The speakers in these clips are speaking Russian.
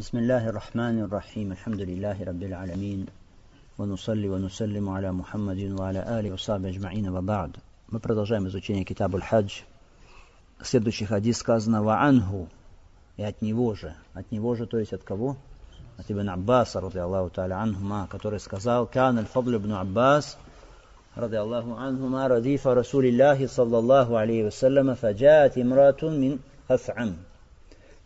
بسم الله الرحمن الرحيم الحمد لله رب العالمين ونصلي ونسلم على محمد وعلى آله وصحبه أجمعين وبعد Мы продолжаем изучение Китабуль Хадж. Следующий хадис сказано «Ва'анху» и от него же. От него же, то есть от кого? От Ибн Аббаса, ради Аллаху та'аля анхума, который сказал «Кан аль-Фадл ибн Аббас» رضي الله عنهما رديف رسول الله صلى الله عليه وسلم فجاءت امرأة من خثعم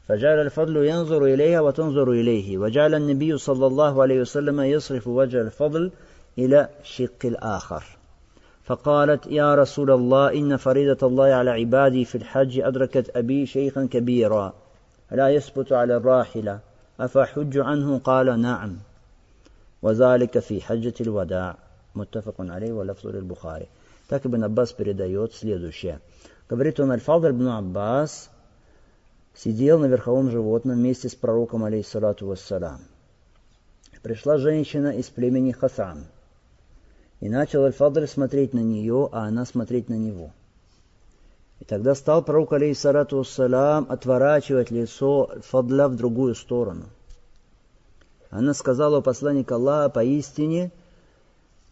فجعل الفضل ينظر إليها وتنظر إليه. وجعل النبي صلى الله عليه وسلم يصرف وجه الفضل إلى الشق الآخر. فقالت يا رسول الله إن فريضة الله على عبادي في الحج أدركت أبي شيخا كبيرا. لا يثبت على الراحلة. أفحج عنه قال نعم. وذلك في حجة الوداع. متفق عليه ولفظ للبخاري. Tako bi عباس bas predajot sljedeće. Govorite الفضل Merfadr عباس сидел на верховом животном вместе с пророком, алейхиссалату вассалам. Пришла женщина из племени Хасан. И начал Аль-Фадр смотреть на нее, а она смотреть на него. И тогда стал пророк, алейхиссалату вассалам, отворачивать лицо Фадля в другую сторону. Она сказала у посланника Аллаха, поистине,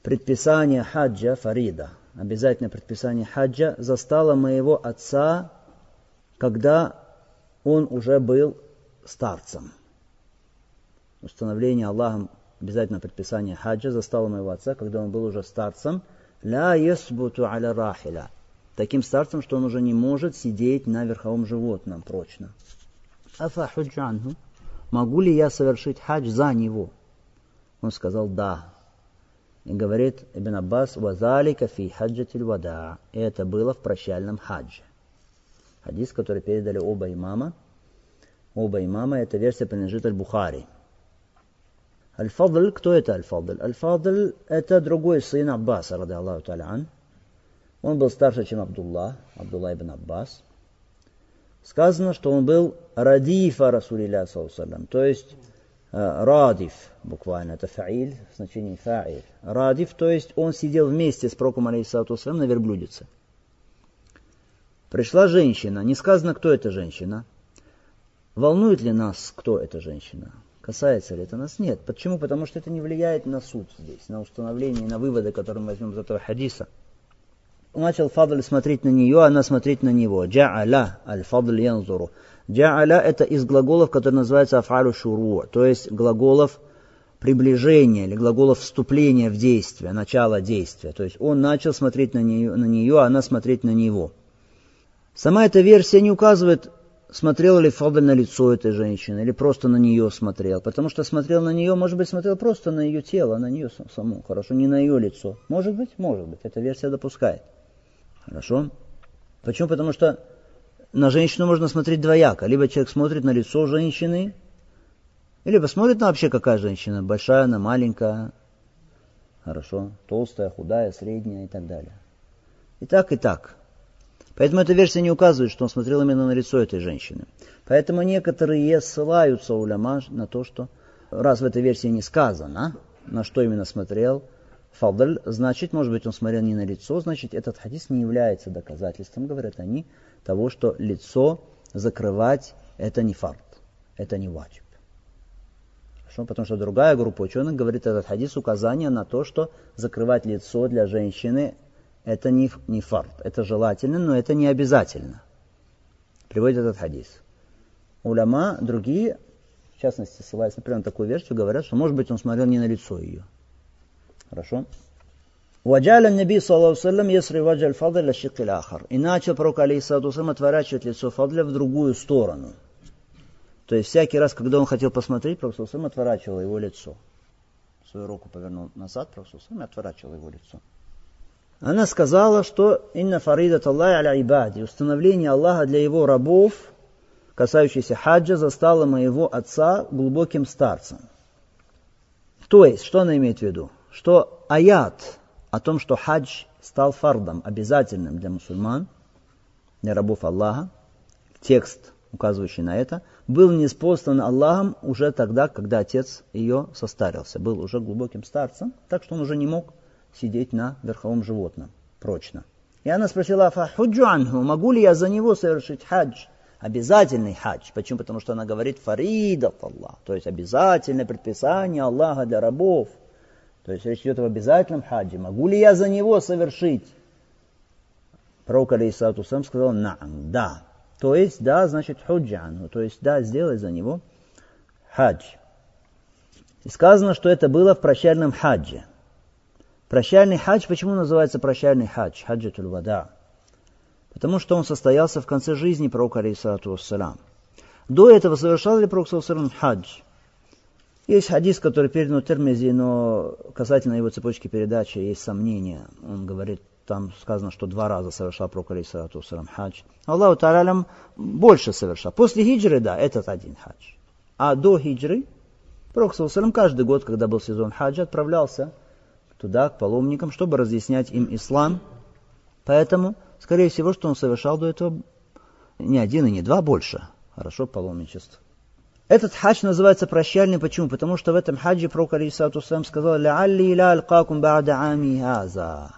предписание хаджа, фарида, обязательное предписание хаджа, застало моего отца, когда он уже был старцем. Установление Аллахом обязательно предписание хаджа застало моего отца, когда он был уже старцем. Ля ясбуту аля рахиля. Таким старцем, что он уже не может сидеть на верховом животном прочно. Афа худжанху. Могу ли я совершить хадж за него? Он сказал, да. И говорит Ибн Аббас, «Вазалика фи хаджатиль вада». И это было в прощальном хадже. Хадис, который передали оба имама. Оба имама, эта версия принадлежит Аль-Бухари. Аль-Фадл, кто это Аль-Фадл? Аль-Фадл – это другой сын Аббаса, ради Аллаху Талян. Он был старше, чем Абдулла, Абдулла ибн Аббас. Сказано, что он был радифа Расулилля, то есть радиф, буквально, это фаиль, значение фаиль. Радиф, то есть он сидел вместе с пророком, алейхиссалату на верблюдице. Пришла женщина, не сказано, кто эта женщина. Волнует ли нас, кто эта женщина? Касается ли это нас? Нет. Почему? Потому что это не влияет на суд здесь, на установление, на выводы, которые мы возьмем из этого хадиса. Начал Фадль смотреть на нее, она смотреть на него. Джа'аля аль-фадль янзуру. Джа'аля это из глаголов, которые называются афалю шуру, то есть глаголов приближения или глаголов вступления в действие, начало действия. То есть он начал смотреть на нее, на нее, а она смотреть на него. Сама эта версия не указывает, смотрел ли Фадль на лицо этой женщины или просто на нее смотрел. Потому что смотрел на нее, может быть, смотрел просто на ее тело, на нее саму. Хорошо, не на ее лицо. Может быть, может быть. Эта версия допускает. Хорошо. Почему? Потому что на женщину можно смотреть двояко. Либо человек смотрит на лицо женщины, либо смотрит на вообще какая женщина. Большая она, маленькая. Хорошо. Толстая, худая, средняя и так далее. И так, и так. Поэтому эта версия не указывает, что он смотрел именно на лицо этой женщины. Поэтому некоторые ссылаются уляма на то, что раз в этой версии не сказано, на что именно смотрел Фадль, значит, может быть, он смотрел не на лицо, значит, этот хадис не является доказательством, говорят они, того, что лицо закрывать это не фарт, это не ваджиб. Хорошо? Потому что другая группа ученых говорит этот хадис указание на то, что закрывать лицо для женщины это не, не фарт. Это желательно, но это не обязательно. Приводит этот хадис. Уляма, другие, в частности, ссылаясь, например, на такую версию, говорят, что, может быть, он смотрел не на лицо ее. Хорошо? Ваджаля Наби, саллаху если ваджаль фадля шикил ахар. И начал пророк, алейхиссалату отворачивать лицо фадля в другую сторону. То есть всякий раз, когда он хотел посмотреть, пророк отворачивал его лицо. Свою руку повернул назад, пророк отворачивал его лицо. Она сказала, что «Инна фаридат Аллах аля ибади» установление Аллаха для его рабов, касающееся хаджа, застало моего отца глубоким старцем. То есть, что она имеет в виду? Что аят о том, что хадж стал фардом, обязательным для мусульман, для рабов Аллаха, текст, указывающий на это, был неспослан Аллахом уже тогда, когда отец ее состарился, был уже глубоким старцем, так что он уже не мог сидеть на верховом животном прочно. И она спросила, фахуджу анху, могу ли я за него совершить хадж? Обязательный хадж. Почему? Потому что она говорит фаридат Аллах. То есть обязательное предписание Аллаха для рабов. То есть речь идет об обязательном хаджи. Могу ли я за него совершить? Пророк Алейсату сам сказал, наам, да. То есть, да, значит, худжану. То есть, да, сделай за него хадж. И сказано, что это было в прощальном хадже. Прощальный хадж, почему называется прощальный хадж? Хаджатуль вада. Потому что он состоялся в конце жизни пророка, алейсалату вассалам. До этого совершал ли пророк, салам, хадж? Есть хадис, который передан в Термизи, но касательно его цепочки передачи есть сомнения. Он говорит, там сказано, что два раза совершал пророк, алейсалату вассалам, хадж. Аллаху Таралям больше совершал. После хиджры, да, этот один хадж. А до хиджры, пророк, салам, каждый год, когда был сезон хаджа, отправлялся туда, к паломникам, чтобы разъяснять им ислам. Поэтому, скорее всего, что он совершал до этого не один и не два, больше. Хорошо, паломничество. Этот хадж называется прощальный. Почему? Потому что в этом хаджи пророк Алисату сам сказал «Лa'алли ля алкакум ба'да ами хаза».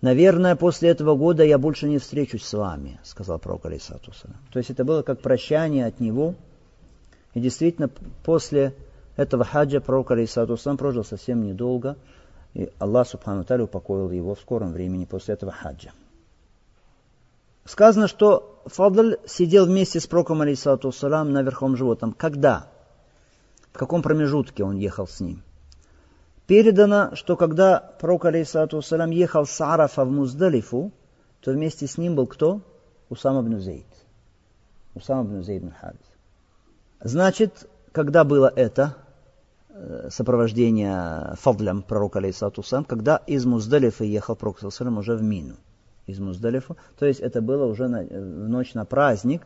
Наверное, после этого года я больше не встречусь с вами, сказал пророк Алисату То есть это было как прощание от него. И действительно, после этого хаджа пророк Алисату прожил совсем недолго – и Аллах Субхану Таля упокоил его в скором времени после этого хаджа. Сказано, что Фадль сидел вместе с Проком, алейсалату салам, на верхом животном. Когда? В каком промежутке он ехал с ним? Передано, что когда Пророк, алейсалату салам, ехал с Арафа в Муздалифу, то вместе с ним был кто? Усам ибн Зейд. Усам ибн Зейд Харис. Значит, когда было это? Э, сопровождения фадлям пророка алейсалату когда из Муздалифа ехал пророк уже в Мину. Из Муздалифа, то есть это было уже на, в ночь на праздник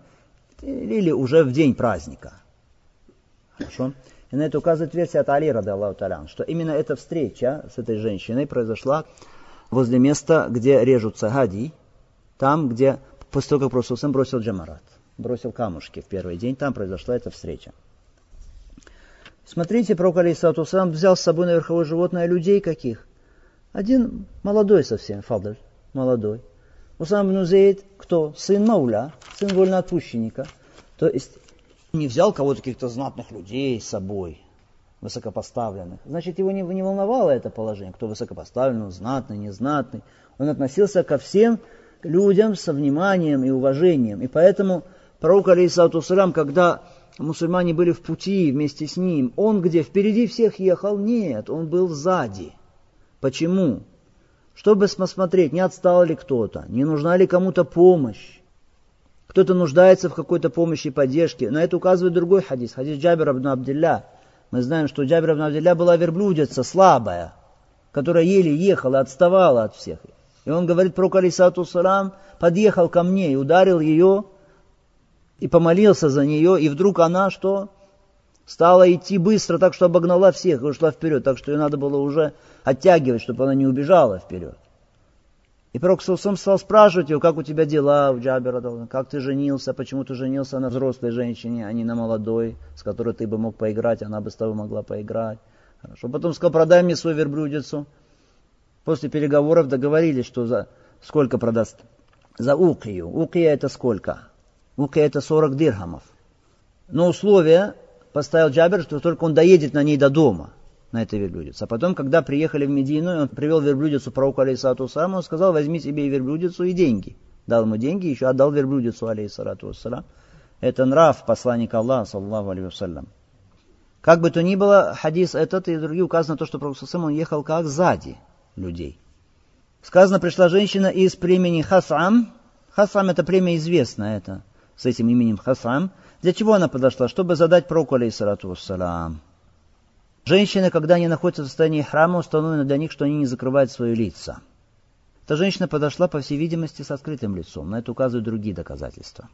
или уже в день праздника. Хорошо? И на это указывает версия от Али, рады Аллаху Талян, что именно эта встреча с этой женщиной произошла возле места, где режутся гади, там, где после того, как Пророк бросил джамарат, бросил камушки в первый день, там произошла эта встреча. Смотрите, пророк Алисату сам взял с собой на верховое животное людей каких? Один молодой совсем, Фадль, молодой. Усам ибн Зейд, кто? Сын Мауля, сын вольноотпущенника. То есть не взял кого-то каких-то знатных людей с собой, высокопоставленных. Значит, его не, не волновало это положение, кто высокопоставленный, знатный, незнатный. Он относился ко всем людям со вниманием и уважением. И поэтому пророк, алейсалату когда мусульмане были в пути вместе с ним. Он где, впереди всех ехал? Нет, он был сзади. Почему? Чтобы посмотреть, не отстал ли кто-то, не нужна ли кому-то помощь. Кто-то нуждается в какой-то помощи и поддержке. На это указывает другой хадис, хадис Джабира ибн Абдилля. Мы знаем, что Джабир ибн Абдилля была верблюдица слабая, которая еле ехала, отставала от всех. И он говорит про Калисату Салам, подъехал ко мне и ударил ее и помолился за нее, и вдруг она что? Стала идти быстро, так что обогнала всех и ушла вперед, так что ее надо было уже оттягивать, чтобы она не убежала вперед. И пророк сам стал спрашивать ее, как у тебя дела у Джабера, как ты женился, почему ты женился на взрослой женщине, а не на молодой, с которой ты бы мог поиграть, она бы с тобой могла поиграть. Хорошо. Потом сказал, продай мне свою верблюдицу. После переговоров договорились, что за сколько продаст? За укию. Укия это сколько? Мука это 40 дирхамов. Но условие поставил Джабер, что только он доедет на ней до дома, на этой верблюдице. А потом, когда приехали в Медину, он привел верблюдицу пророку алейсалату он сказал, возьми себе и верблюдицу, и деньги. Дал ему деньги, еще отдал верблюдицу алейсалату вассалам. Это нрав посланника Аллаха, саллаху вассалям. Как бы то ни было, хадис этот и другие указано то, что пророк он ехал как сзади людей. Сказано, пришла женщина из племени Хасам. Хасам это племя известно, это с этим именем Хасам. Для чего она подошла? Чтобы задать пророку, алейхиссалату вассалам. Женщины, когда они находятся в состоянии храма, установлено для них, что они не закрывают свои лица. Эта женщина подошла, по всей видимости, с открытым лицом. На это указывают другие доказательства.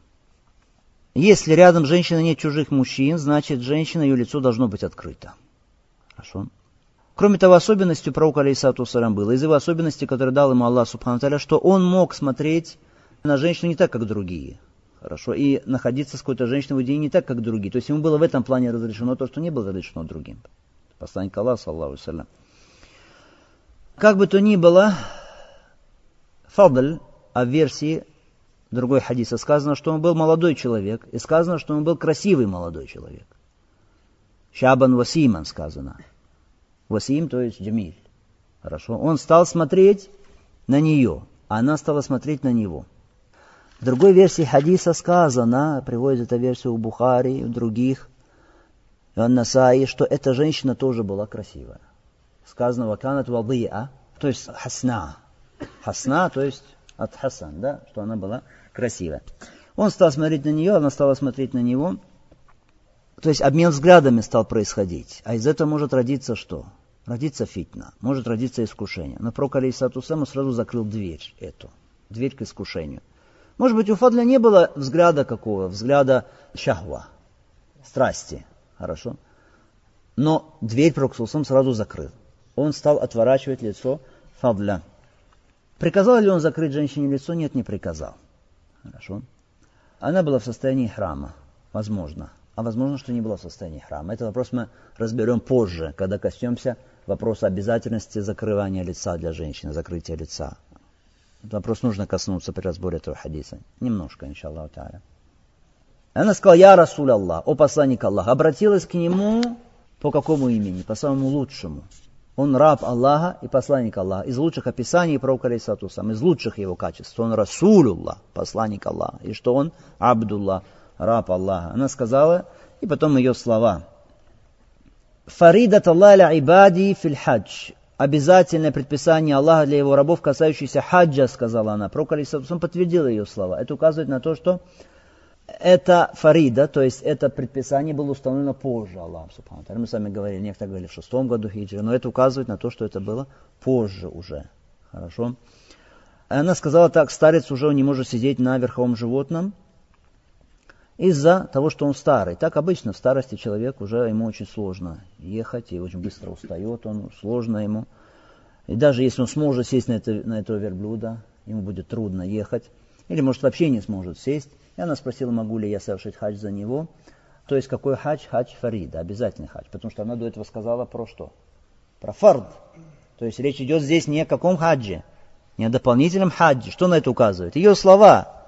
Если рядом женщины нет чужих мужчин, значит, женщина, ее лицо должно быть открыто. Хорошо. Кроме того, особенностью пророка, алейсату салам, было, из его особенностей, которые дал ему Аллах, субхану что он мог смотреть на женщину не так, как другие – Хорошо. И находиться с какой-то женщиной в уединении не так, как другие. То есть ему было в этом плане разрешено то, что не было разрешено другим. Посланник Аллаха, саллаху салям. Как бы то ни было, Фадль, о версии другой хадисе сказано, что он был молодой человек, и сказано, что он был красивый молодой человек. Шабан Васиман сказано. Васим, то есть Джамиль. Хорошо. Он стал смотреть на нее, а она стала смотреть на него. В другой версии хадиса сказано, приводит эту версию у Бухари у других, и он Насаи, что эта женщина тоже была красивая. Сказано, ваканат вадиа, то есть хасна. Хасна, то есть от хасан, да, что она была красивая. Он стал смотреть на нее, она стала смотреть на него. То есть обмен взглядами стал происходить. А из этого может родиться что? Родиться фитна, может родиться искушение. Но пророк Алейсату сразу закрыл дверь эту, дверь к искушению. Может быть, у Фадля не было взгляда какого, взгляда шахва, страсти, хорошо. Но дверь пророк сразу закрыл. Он стал отворачивать лицо Фадля. Приказал ли он закрыть женщине лицо? Нет, не приказал. Хорошо. Она была в состоянии храма, возможно. А возможно, что не была в состоянии храма. Этот вопрос мы разберем позже, когда коснемся вопроса обязательности закрывания лица для женщины, закрытия лица. Вопрос нужно коснуться при разборе этого хадиса. Немножко, иншаллаху та'аля. Она сказала, я Расуль Аллах, о посланник Аллах. Обратилась к нему по какому имени? По самому лучшему. Он раб Аллаха и посланник Аллаха. Из лучших описаний пророка Алейсатусам, из лучших его качеств. Он Расулюллах, посланник Аллаха. И что он Абдуллах, раб Аллаха. Она сказала, и потом ее слова. Фаридат Аллах ибади фил хадж. Обязательное предписание Аллаха для его рабов, касающееся хаджа, сказала она. Пророк Алейсатусам подтвердил ее слова. Это указывает на то, что это фарида, то есть это предписание было установлено позже Аллахом Субхану. Мы с вами говорили, некоторые говорили в шестом году хиджры, но это указывает на то, что это было позже уже. Хорошо. Она сказала так, старец уже не может сидеть на верховом животном из-за того, что он старый. Так обычно в старости человек уже ему очень сложно ехать и очень быстро устает, он сложно ему. И даже если он сможет сесть на, это, на этого верблюда, ему будет трудно ехать. Или может вообще не сможет сесть. И она спросила, могу ли я совершить хадж за него. То есть какой хадж? Хадж фарида, обязательный хадж. Потому что она до этого сказала про что? Про фард. То есть речь идет здесь не о каком хадже, не о дополнительном хадже. Что на это указывает? Ее слова.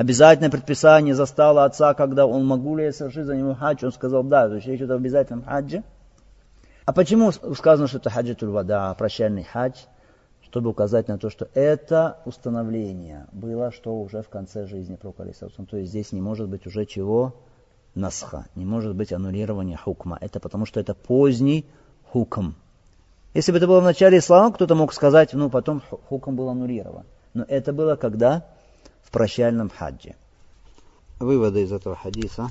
Обязательное предписание застало отца, когда он могу ли я совершить за него хадж. Он сказал да, то есть речь идет о обязательном хадже. А почему сказано, что это хаджатуль вода, прощальный хадж? чтобы указать на то, что это установление было, что уже в конце жизни пророка Алисаусам. То есть здесь не может быть уже чего? Насха. Не может быть аннулирования хукма. Это потому, что это поздний хукм. Если бы это было в начале ислама, кто-то мог сказать, ну потом хукм был аннулирован. Но это было когда? В прощальном хаджи. Выводы из этого хадиса.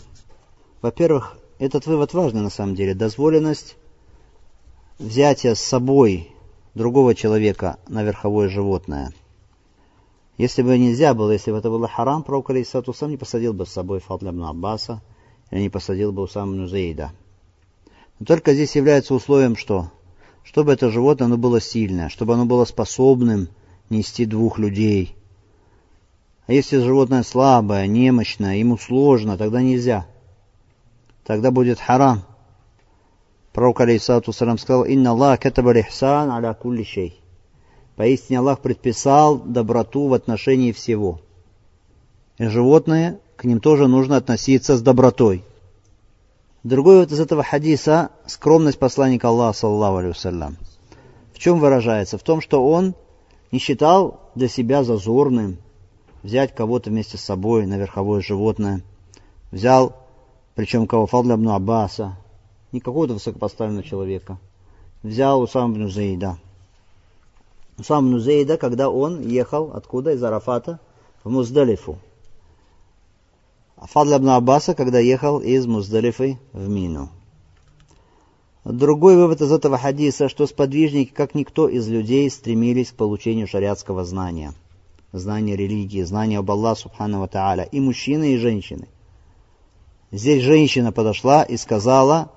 Во-первых, этот вывод важный на самом деле. Дозволенность взятия с собой другого человека на верховое животное. Если бы нельзя было, если бы это было харам, пророк Алейсату сам не посадил бы с собой Фадля ибн Аббаса, или не посадил бы Усам Нузейда. Но только здесь является условием что? Чтобы это животное оно было сильное, чтобы оно было способным нести двух людей. А если животное слабое, немощное, ему сложно, тогда нельзя. Тогда будет харам. Пророк, алейхиссалату сказал, «Инна Аллах катаба лихсан аля кулли шей». Поистине Аллах предписал доброту в отношении всего. И животные, к ним тоже нужно относиться с добротой. Другой вот из этого хадиса – скромность посланника Аллаха, саллаху алейhi В чем выражается? В том, что он не считал для себя зазорным взять кого-то вместе с собой на верховое животное. Взял, причем кого? Фадля ибн Аббаса, не какого-то высокопоставленного человека. Взял Усам ибн Заида. Усам ибн Заида, когда он ехал откуда? Из Арафата в Муздалифу. А Фадл ибн Аббаса, когда ехал из Муздалифы в Мину. Другой вывод из этого хадиса, что сподвижники, как никто из людей, стремились к получению шариатского знания. Знания религии, знания об Аллахе Субхану Тааля. И мужчины, и женщины. Здесь женщина подошла и сказала,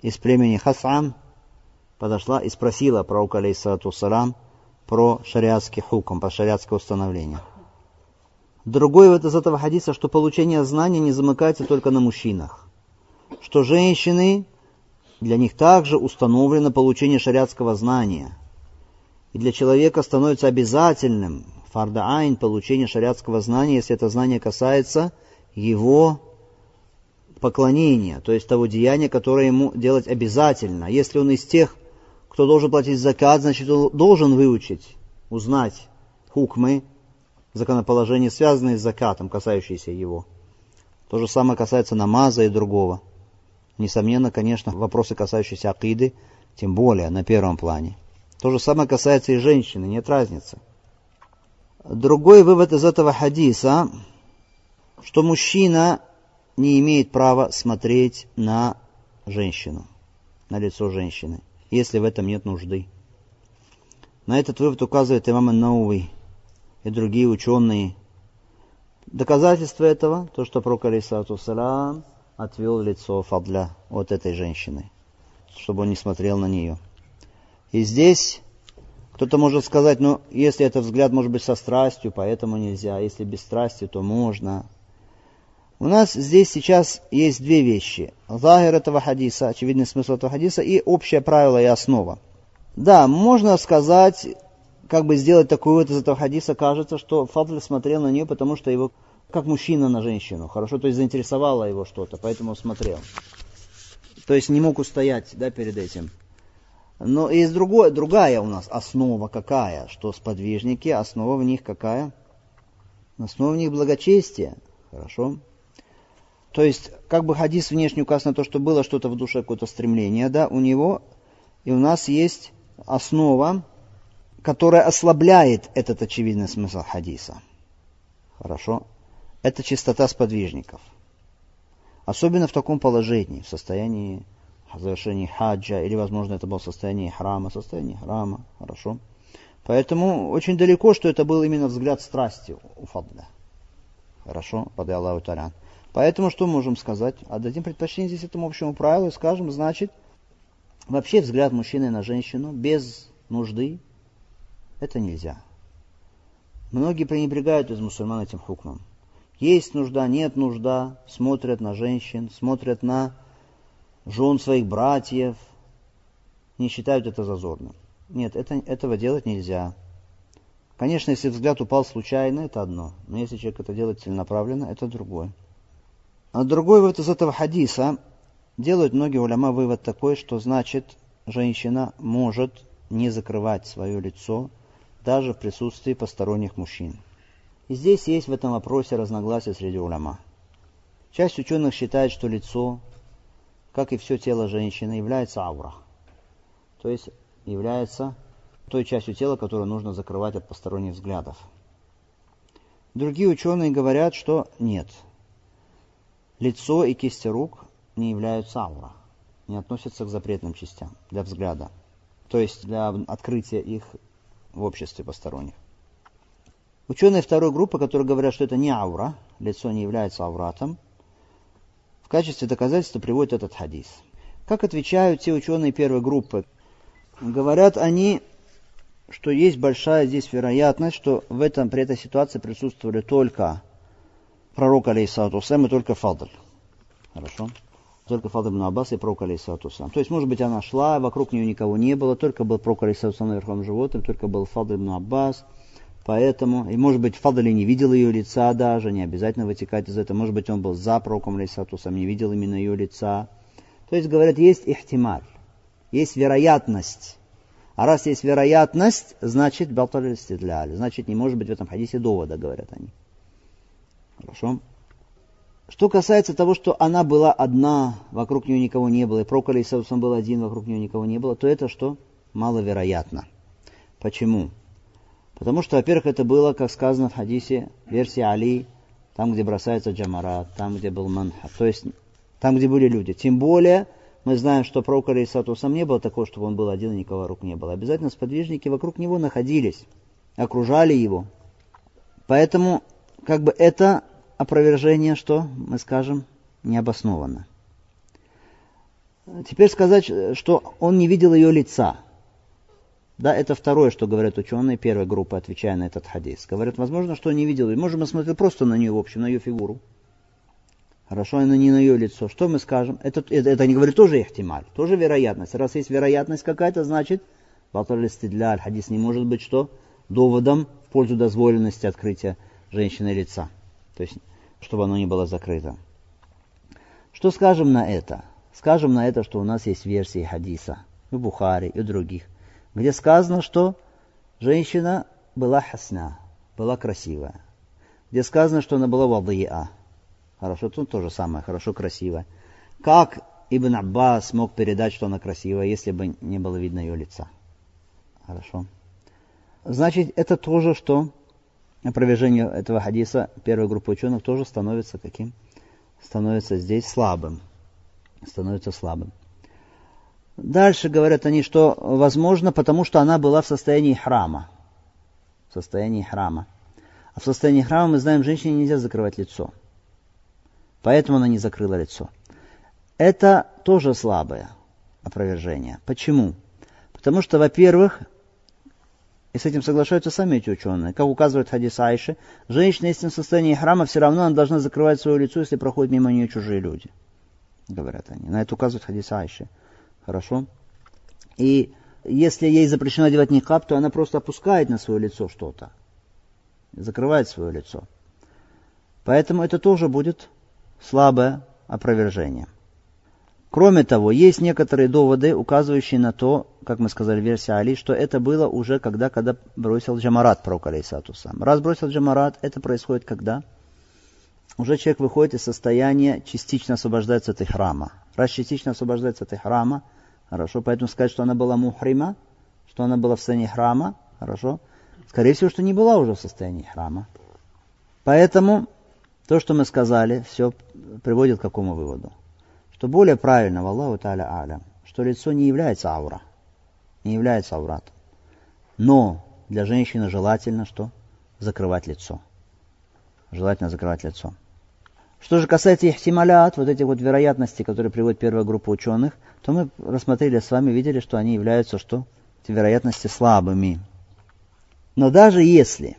из племени Хасам подошла и спросила пророка, алейхиссалату салам, про шариатский хуком, про шариатское установление. Другой вот из этого хадиса, что получение знания не замыкается только на мужчинах. Что женщины, для них также установлено получение шариатского знания. И для человека становится обязательным фарда айн, получение шариатского знания, если это знание касается его поклонения, то есть того деяния, которое ему делать обязательно. Если он из тех, кто должен платить закат, значит он должен выучить, узнать хукмы, законоположения, связанные с закатом, касающиеся его. То же самое касается намаза и другого. Несомненно, конечно, вопросы, касающиеся акиды, тем более на первом плане. То же самое касается и женщины, нет разницы. Другой вывод из этого хадиса, что мужчина не имеет права смотреть на женщину, на лицо женщины, если в этом нет нужды. На этот вывод указывает имам Науи и другие ученые. Доказательство этого, то, что пророк Алисату Салам отвел лицо Фадля от этой женщины, чтобы он не смотрел на нее. И здесь кто-то может сказать, ну, если этот взгляд может быть со страстью, поэтому нельзя, если без страсти, то можно. У нас здесь сейчас есть две вещи. Загер этого хадиса, очевидный смысл этого хадиса, и общее правило и основа. Да, можно сказать, как бы сделать такой вывод из этого хадиса, кажется, что Фадль смотрел на нее, потому что его, как мужчина на женщину, хорошо, то есть заинтересовало его что-то, поэтому смотрел. То есть не мог устоять да, перед этим. Но есть другое, другая у нас основа какая, что сподвижники, основа в них какая? Основа в них благочестие. Хорошо. То есть, как бы хадис внешне указ на то, что было что-то в душе, какое-то стремление, да, у него, и у нас есть основа, которая ослабляет этот очевидный смысл хадиса. Хорошо? Это чистота сподвижников. Особенно в таком положении, в состоянии завершении хаджа, или, возможно, это было состояние храма, состояние храма, хорошо. Поэтому очень далеко, что это был именно взгляд страсти у Фадля. Хорошо, подай Аллаху Талян. Поэтому что можем сказать? Отдадим предпочтение здесь этому общему правилу и скажем, значит, вообще взгляд мужчины на женщину без нужды, это нельзя. Многие пренебрегают из мусульман этим хукмом. Есть нужда, нет нужда, смотрят на женщин, смотрят на жен своих братьев, не считают это зазорным. Нет, это, этого делать нельзя. Конечно, если взгляд упал случайно, это одно. Но если человек это делает целенаправленно, это другое. А другой вывод из этого хадиса делают многие уляма вывод такой, что значит женщина может не закрывать свое лицо даже в присутствии посторонних мужчин. И здесь есть в этом вопросе разногласия среди уляма. Часть ученых считает, что лицо, как и все тело женщины, является аура. То есть является той частью тела, которую нужно закрывать от посторонних взглядов. Другие ученые говорят, что нет – Лицо и кисти рук не являются аура, не относятся к запретным частям для взгляда, то есть для открытия их в обществе посторонних. Ученые второй группы, которые говорят, что это не аура, лицо не является ауратом, качестве доказательства приводят этот хадис. Как отвечают те ученые первой группы? Говорят они, что есть большая здесь вероятность, что в этом, при этой ситуации присутствовали только пророк, алейхиссалату и только Фадль. Хорошо? Только Фадль ибн Аббас и пророк, алейхиссалату То есть, может быть, она шла, вокруг нее никого не было, только был пророк, алейхиссалату на верховом животном, только был Фадль ибн Аббас, Поэтому, и может быть, Фадали не видел ее лица даже, не обязательно вытекать из этого. Может быть, он был за пророком, алейсатусом, не видел именно ее лица. То есть, говорят, есть ихтималь, есть вероятность. А раз есть вероятность, значит, балталь значит, не может быть в этом хадисе довода, говорят они. Хорошо? Что касается того, что она была одна, вокруг нее никого не было, и Прокол Иисусом был один, вокруг нее никого не было, то это что? Маловероятно. Почему? Потому что, во-первых, это было, как сказано в хадисе, версия Али, там, где бросается джамарат, там, где был манха, то есть там, где были люди. Тем более, мы знаем, что пророк Алейсатусам не было такого, чтобы он был один и никого вокруг не было. Обязательно сподвижники вокруг него находились, окружали его. Поэтому, как бы это опровержение, что мы скажем, необоснованно. Теперь сказать, что он не видел ее лица. Да, это второе, что говорят ученые первой группы, отвечая на этот хадис. Говорят, возможно, что он не видел. Можем смотреть просто на нее, в общем, на ее фигуру. Хорошо, но не на ее лицо. Что мы скажем? Это, это, это не говорит тоже ихтималь, тоже вероятность. Раз есть вероятность какая-то, значит, баталистидляль, хадис не может быть что? Доводом пользу дозволенности открытия женщины лица. То есть, чтобы оно не было закрыто. Что скажем на это? Скажем на это, что у нас есть версии хадиса и Бухари, и других, где сказано, что женщина была хасна, была красивая. Где сказано, что она была вадия. Хорошо, тут то же самое, хорошо, красивая. Как Ибн Аббас мог передать, что она красивая, если бы не было видно ее лица? Хорошо. Значит, это тоже, что опровержение этого хадиса первой группы ученых тоже становится каким? Становится здесь слабым. Становится слабым. Дальше говорят они, что возможно, потому что она была в состоянии храма. В состоянии храма. А в состоянии храма, мы знаем, женщине нельзя закрывать лицо. Поэтому она не закрыла лицо. Это тоже слабое опровержение. Почему? Потому что, во-первых, и с этим соглашаются сами эти ученые. Как указывает хадис Айши, женщина, если в состоянии храма, все равно она должна закрывать свое лицо, если проходят мимо нее чужие люди. Говорят они. На это указывает хадис Айши. Хорошо? И если ей запрещено одевать никап, то она просто опускает на свое лицо что-то. Закрывает свое лицо. Поэтому это тоже будет слабое опровержение. Кроме того, есть некоторые доводы, указывающие на то, как мы сказали, версия Али, что это было уже когда, когда бросил Джамарат пророк алейсату сам. Раз бросил Джамарат, это происходит когда? Уже человек выходит из состояния, частично освобождается от храма. Раз частично освобождается от храма, хорошо, поэтому сказать, что она была мухрима, что она была в состоянии храма, хорошо, скорее всего, что не была уже в состоянии храма. Поэтому то, что мы сказали, все приводит к какому выводу? Что более правильно, Аллаху Та'аля Алям, что лицо не является аура, не является ауратом. Но для женщины желательно что? Закрывать лицо. Желательно закрывать лицо. Что же касается ихтималят, вот этих вот вероятностей, которые приводит первая группа ученых, то мы рассмотрели с вами, видели, что они являются что? Эти вероятности слабыми. Но даже если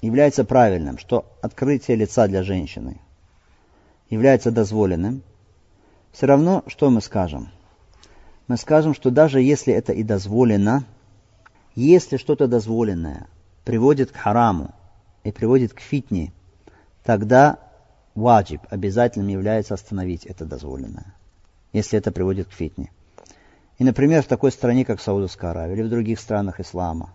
является правильным, что открытие лица для женщины является дозволенным, все равно что мы скажем? Мы скажем, что даже если это и дозволено, если что-то дозволенное приводит к хараму и приводит к фитне, тогда ваджиб обязательным является остановить это дозволенное, если это приводит к фитне. И, например, в такой стране, как Саудовская Аравия, или в других странах ислама.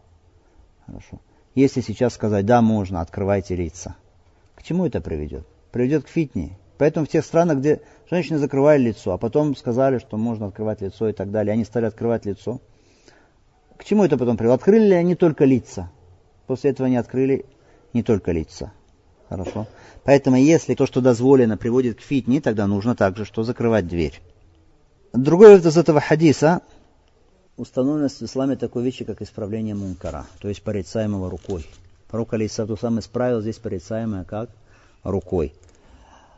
Хорошо. Если сейчас сказать, да, можно, открывайте лица. К чему это приведет? Приведет к фитне, Поэтому в тех странах, где женщины закрывали лицо, а потом сказали, что можно открывать лицо и так далее, они стали открывать лицо. К чему это потом привело? Открыли ли они только лица? После этого они открыли не только лица. Хорошо. Поэтому если то, что дозволено, приводит к фитне, тогда нужно также что закрывать дверь. Другой из этого хадиса установленность в исламе такой вещи, как исправление мункара, то есть порицаемого рукой. Пророк Алисату сам исправил здесь порицаемое как рукой.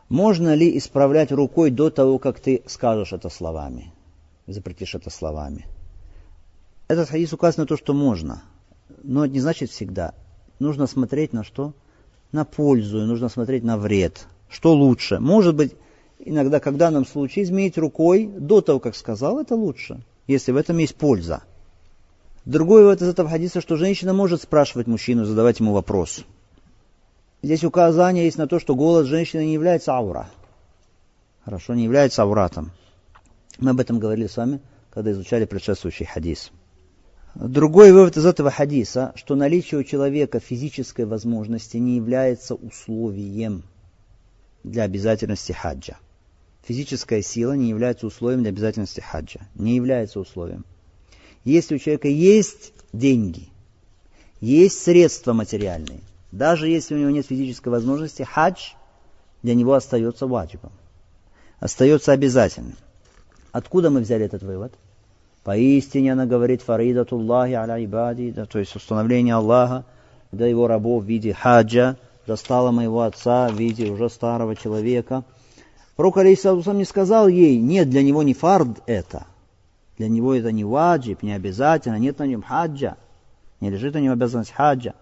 Можно ли исправлять рукой до того, как ты скажешь это словами? Запретишь это словами. Этот хадис указывает на то, что можно. Но это не значит всегда. Нужно смотреть на что? На пользу, нужно смотреть на вред. Что лучше? Может быть, иногда, как в данном случае, изменить рукой до того, как сказал, это лучше, если в этом есть польза. Другой вывод из этого хадиса, что женщина может спрашивать мужчину, задавать ему вопрос. Здесь указание есть на то, что голос женщины не является аура. Хорошо, не является ауратом. Мы об этом говорили с вами, когда изучали предшествующий хадис. Другой вывод из этого хадиса, что наличие у человека физической возможности не является условием для обязательности хаджа. Физическая сила не является условием для обязательности хаджа. Не является условием. Если у человека есть деньги, есть средства материальные, даже если у него нет физической возможности, хадж для него остается ваджибом. Остается обязательным. Откуда мы взяли этот вывод? Поистине она говорит фаридатуллахи аля ибади, да, то есть установление Аллаха для его рабов в виде хаджа, застала моего отца в виде уже старого человека. Пророк Алейсалусам не сказал ей, нет, для него не фард это. Для него это не ваджиб, не обязательно, нет на нем хаджа. Не лежит на нем обязанность хаджа.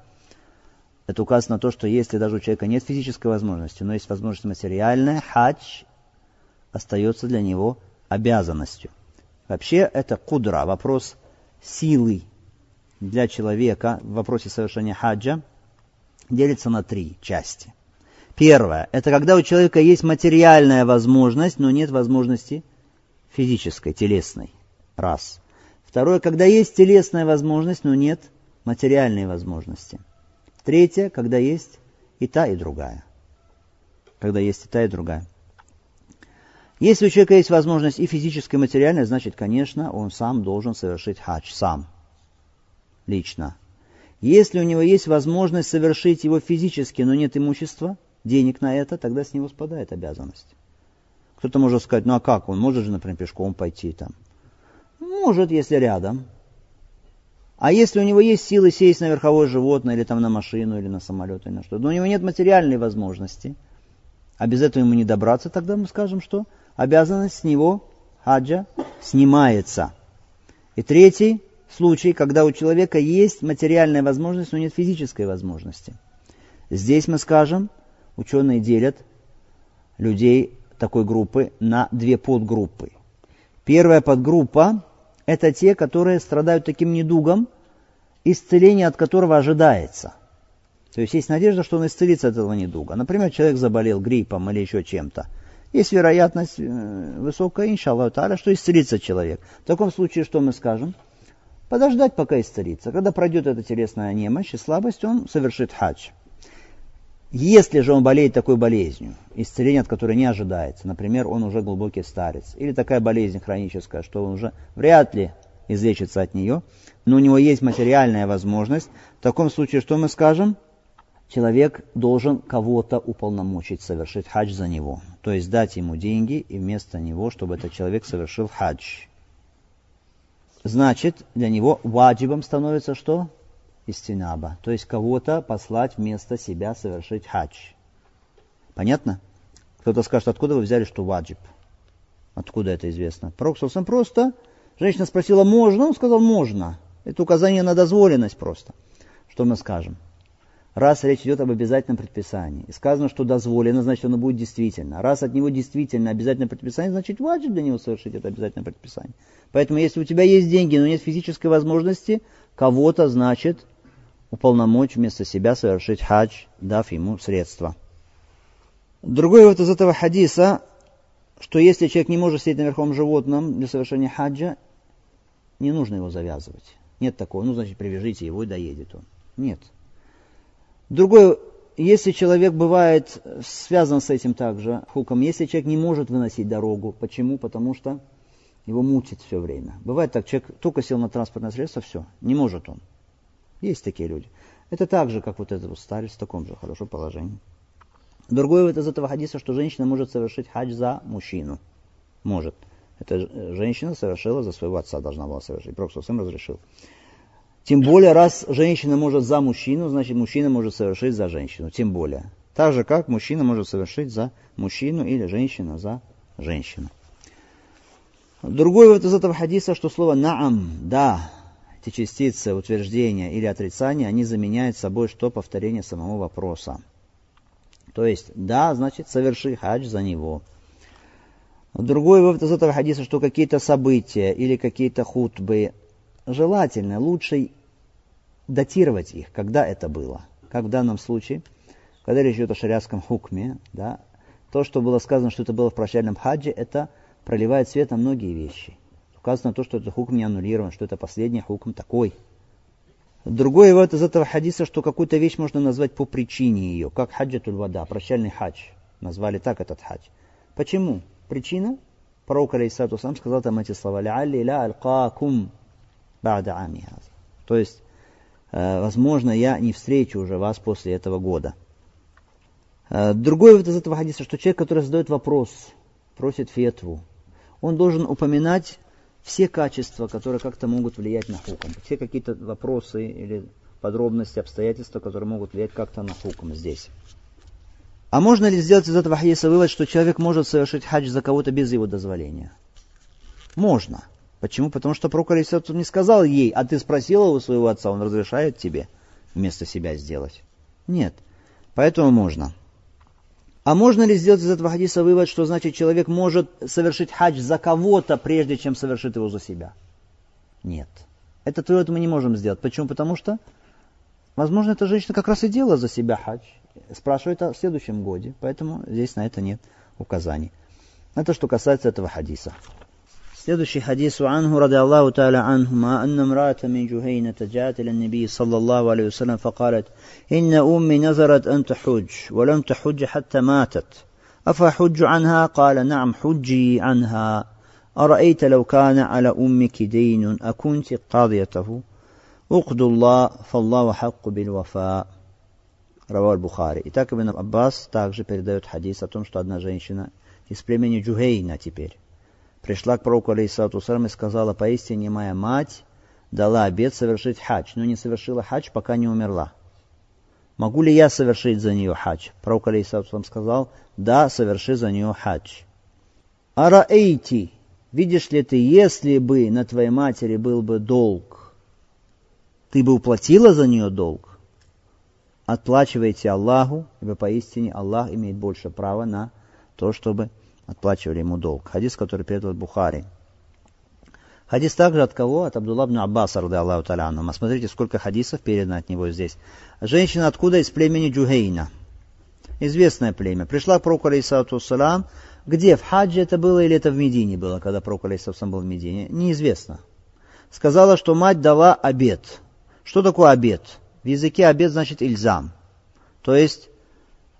Это указано на то, что если даже у человека нет физической возможности, но есть возможность материальная, хадж остается для него обязанностью. Вообще это кудра, вопрос силы для человека в вопросе совершения хаджа. делится на три части. Первое – это когда у человека есть материальная возможность, но нет возможности физической, телесной. Раз. Второе – когда есть телесная возможность, но нет материальной возможности. Третье – когда есть и та, и другая. Когда есть и та, и другая. Если у человека есть возможность и физическая, и материальная, значит, конечно, он сам должен совершить хадж, сам, лично. Если у него есть возможность совершить его физически, но нет имущества, денег на это, тогда с него спадает обязанность. Кто-то может сказать, ну а как, он может же, например, пешком пойти там. Может, если рядом. А если у него есть силы сесть на верховое животное, или там на машину, или на самолет, или на что, но у него нет материальной возможности, а без этого ему не добраться, тогда мы скажем, что обязанность с него, хаджа, снимается. И третий случай, когда у человека есть материальная возможность, но нет физической возможности. Здесь мы скажем, ученые делят людей такой группы на две подгруппы. Первая подгруппа – это те, которые страдают таким недугом, исцеление от которого ожидается. То есть есть надежда, что он исцелится от этого недуга. Например, человек заболел гриппом или еще чем-то – есть вероятность э, высокая, иншаллах та'аля, что исцелится человек. В таком случае что мы скажем? Подождать, пока исцелится. Когда пройдет эта телесная немощь и слабость, он совершит хадж. Если же он болеет такой болезнью, исцеление от которой не ожидается, например, он уже глубокий старец, или такая болезнь хроническая, что он уже вряд ли излечится от нее, но у него есть материальная возможность, в таком случае что мы скажем? Человек должен кого-то уполномочить совершить хадж за него. То есть дать ему деньги и вместо него, чтобы этот человек совершил хадж. Значит, для него ваджибом становится что? Истинаба. То есть кого-то послать вместо себя совершить хадж. Понятно? Кто-то скажет, откуда вы взяли, что ваджиб? Откуда это известно? Пророк просто, женщина спросила, можно? Он сказал, можно. Это указание на дозволенность просто. Что мы скажем? Раз речь идет об обязательном предписании, и сказано, что дозволено, значит, оно будет действительно. Раз от него действительно обязательное предписание, значит, важно для него совершить это обязательное предписание. Поэтому, если у тебя есть деньги, но нет физической возможности, кого-то, значит, уполномочь вместо себя совершить хадж, дав ему средства. Другой вот из этого хадиса, что если человек не может сидеть на верховом животном для совершения хаджа, не нужно его завязывать. Нет такого. Ну, значит, привяжите его и доедет он. Нет. Другое, если человек бывает связан с этим также, хуком, если человек не может выносить дорогу, почему? Потому что его мутит все время. Бывает так, человек только сел на транспортное средство, все, не может он. Есть такие люди. Это так же, как вот этот вот старец, в таком же хорошем положении. Другое вот из этого хадиса, что женщина может совершить хадж за мужчину. Может. Эта женщина совершила за своего отца, должна была совершить. Пророк сам разрешил. Тем более, раз женщина может за мужчину, значит мужчина может совершить за женщину. Тем более. Так же, как мужчина может совершить за мужчину или женщина за женщину. Другой вот из этого хадиса, что слово «наам», «да», эти частицы утверждения или отрицания, они заменяют собой что? Повторение самого вопроса. То есть, да, значит, соверши хадж за него. Другой вывод из этого хадиса, что какие-то события или какие-то хутбы желательно, лучше датировать их, когда это было. Как в данном случае, когда речь идет о шариатском хукме, да, то, что было сказано, что это было в прощальном хаджи, это проливает свет на многие вещи. Указано то, что это хукм не аннулирован, что это последний хукм такой. Другое вот из этого хадиса, что какую-то вещь можно назвать по причине ее, как хаджатуль вода, прощальный хадж. Назвали так этот хадж. Почему? Причина? Пророк, алейсату сам сказал там эти слова. «Лялли ля алькакум бада ами То есть, Э, возможно, я не встречу уже вас после этого года. Э, другой вывод из этого хадиса, что человек, который задает вопрос, просит фетву, он должен упоминать все качества, которые как-то могут влиять на хуком. Все какие-то вопросы или подробности, обстоятельства, которые могут влиять как-то на хуком здесь. А можно ли сделать из этого хадиса вывод, что человек может совершить хадж за кого-то без его дозволения? Можно. Почему? Потому что Алисату не сказал ей, а ты спросила у своего отца, он разрешает тебе вместо себя сделать. Нет. Поэтому можно. А можно ли сделать из этого хадиса вывод, что значит человек может совершить хадж за кого-то, прежде чем совершит его за себя? Нет. Этот вывод мы не можем сделать. Почему? Потому что Возможно, эта женщина как раз и делала за себя хадж. Спрашивает о следующем годе, поэтому здесь на это нет указаний. Это что касается этого хадиса. Следующий хадис عنه رضي الله تعالى عنهما أن امرأة من جهينة جاءت إلى النبي صلى الله عليه وسلم فقالت إن أمي نذرت أن تحج ولم تحج حتى ماتت أفحج عنها قال نعم حجي عنها أرأيت لو كان على أمك دين أكنت قاضيته أقد الله فالله حق بالوفاء رواه البخاري Итак, Ибн Аббас также передает хадис о том, что одна женщина из племени Джухейна теперь пришла к пророку Сарам и сказала, поистине моя мать дала обед совершить хадж, но не совершила хадж, пока не умерла. Могу ли я совершить за нее хадж? Пророк Алейсату сказал, да, соверши за нее хадж. Араэйти, видишь ли ты, если бы на твоей матери был бы долг, ты бы уплатила за нее долг? Отплачивайте Аллаху, ибо поистине Аллах имеет больше права на то, чтобы отплачивали ему долг. Хадис, который передал Бухари. Хадис также от кого? От Абдулла ибн Аббаса, рады Аллаху таляну. Смотрите, сколько хадисов передано от него здесь. Женщина откуда? Из племени Джухейна. Известное племя. Пришла к пророку, алейсалату салам. Где? В хаджи это было или это в Медине было, когда пророк, алейсалату был в Медине? Неизвестно. Сказала, что мать дала обед. Что такое обед? В языке обед значит ильзам. То есть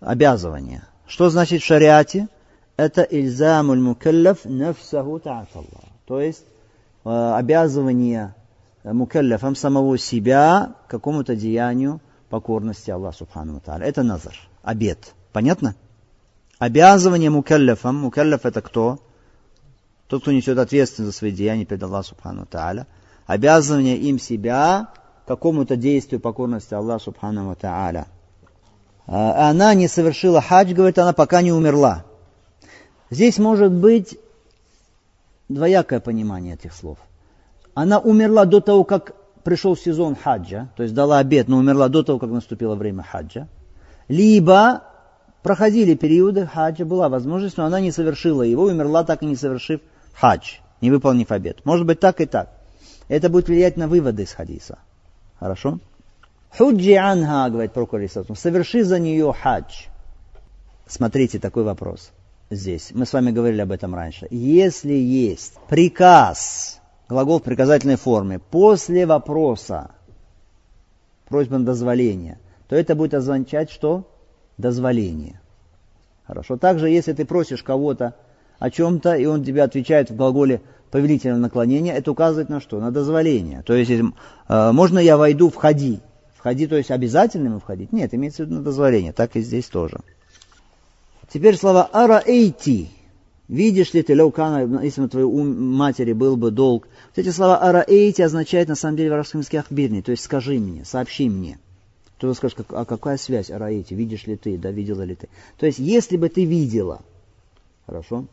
обязывание. Что значит в шариате? Это ильзамуль мукаллаф нафсаху та'аталлах. То есть э, обязывание мукаллафом самого себя какому-то деянию покорности Аллаху Субхану Тааля. Это назар, обед. Понятно? Обязывание мукаллафом. Мукаллаф это кто? Тот, кто несет ответственность за свои деяния перед Аллаху Субхану Тааля. Обязывание им себя какому-то действию покорности Аллаху Субхану Тааля. А она не совершила хадж, говорит она, пока не умерла. Здесь может быть двоякое понимание этих слов. Она умерла до того, как пришел сезон хаджа, то есть дала обед, но умерла до того, как наступило время хаджа. Либо проходили периоды хаджа, была возможность, но она не совершила его, умерла так и не совершив хадж, не выполнив обед. Может быть так и так. Это будет влиять на выводы из хадиса. Хорошо? Худжи анха, говорит пророк соверши за нее хадж. Смотрите, такой вопрос здесь. Мы с вами говорили об этом раньше. Если есть приказ, глагол в приказательной форме, после вопроса, просьба на дозволение, то это будет означать что? Дозволение. Хорошо. Также, если ты просишь кого-то о чем-то, и он тебе отвечает в глаголе повелительного наклонения, это указывает на что? На дозволение. То есть, э, можно я войду, входи. Входи, то есть обязательно ему входить? Нет, имеется в виду на дозволение. Так и здесь тоже. Теперь слова араэйти. Видишь ли ты, Леукана, если у твоей матери был бы долг. Вот эти слова араэйти означают на самом деле в арабском языке ахбирни, то есть скажи мне, сообщи мне. Кто-то скажет, а какая связь араэйти, видишь ли ты, да, видела ли ты. То есть, если бы ты видела, хорошо,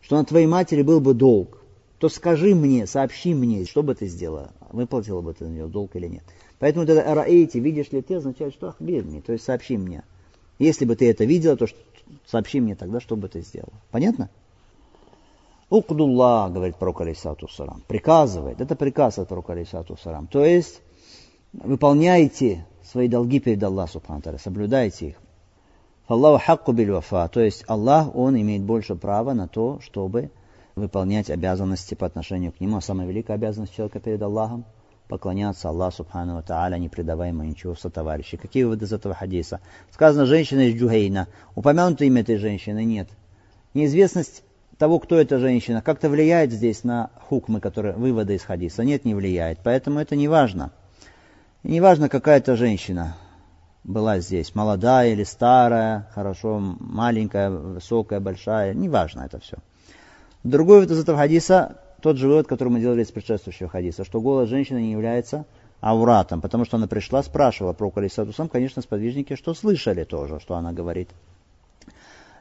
что на твоей матери был бы долг, то скажи мне, сообщи мне, что бы ты сделала, выплатила бы ты на нее долг или нет. Поэтому вот это араэйти, видишь ли ты, означает, что ахбирни, то есть сообщи мне. Если бы ты это видела, то сообщи мне тогда, что бы ты сделал. Понятно? Укдулла, говорит пророк Алисату Сарам, приказывает. Это приказ от пророка Алисату Сарам. То есть, выполняйте свои долги перед Аллахом, Субхану соблюдайте их. Аллаху хакку биль вафа. То есть, Аллах, Он имеет больше права на то, чтобы выполнять обязанности по отношению к Нему. А самая великая обязанность человека перед Аллахом – поклоняться Аллаху Субхану Тааля, не предавая ему ничего сотоварищей. Какие выводы из этого хадиса? Сказано, женщина из Джухейна. Упомянуто имя этой женщины? Нет. Неизвестность того, кто эта женщина, как-то влияет здесь на хукмы, которые, выводы из хадиса? Нет, не влияет. Поэтому это не важно. Не важно, какая это женщина была здесь, молодая или старая, хорошо, маленькая, высокая, большая, не важно это все. Другой вывод из этого хадиса, тот же вывод, который мы делали из предшествующего хадиса, что голос женщины не является ауратом, потому что она пришла, спрашивала про Калисатусам, конечно, сподвижники, что слышали тоже, что она говорит.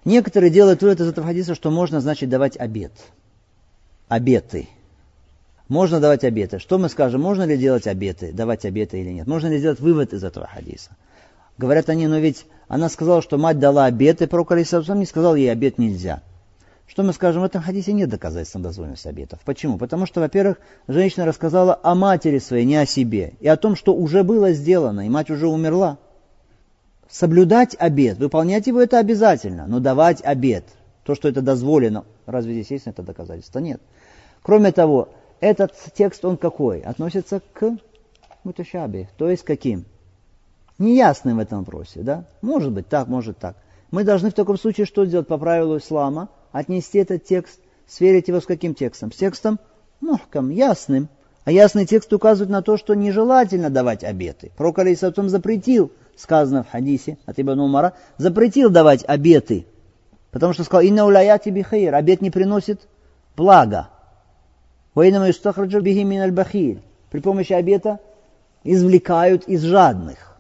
Некоторые делают вывод из этого хадиса, что можно, значит, давать обед. Обеты. Можно давать обеты. Что мы скажем, можно ли делать обеты, давать обеты или нет? Можно ли сделать вывод из этого хадиса? Говорят они, но ведь она сказала, что мать дала обеты, про Калисатусам не сказал ей обед нельзя. Что мы скажем, в этом хадисе нет доказательств на дозволенность обетов. Почему? Потому что, во-первых, женщина рассказала о матери своей, не о себе, и о том, что уже было сделано, и мать уже умерла. Соблюдать обет, выполнять его это обязательно, но давать обет, то, что это дозволено, разве здесь есть это доказательство? Нет. Кроме того, этот текст, он какой? Относится к муташаби, то есть каким? Неясным в этом вопросе, да? Может быть так, может так. Мы должны в таком случае что сделать по правилу ислама? Отнести этот текст, сверить его с каким текстом? С текстом мухкам, ясным. А ясный текст указывает на то, что нежелательно давать обеты. Пророк Алисатум запретил, сказано в хадисе от Ибн Умара, запретил давать обеты. Потому что сказал, инна уляяти бихейр, обет не приносит блага. При помощи обета извлекают из жадных.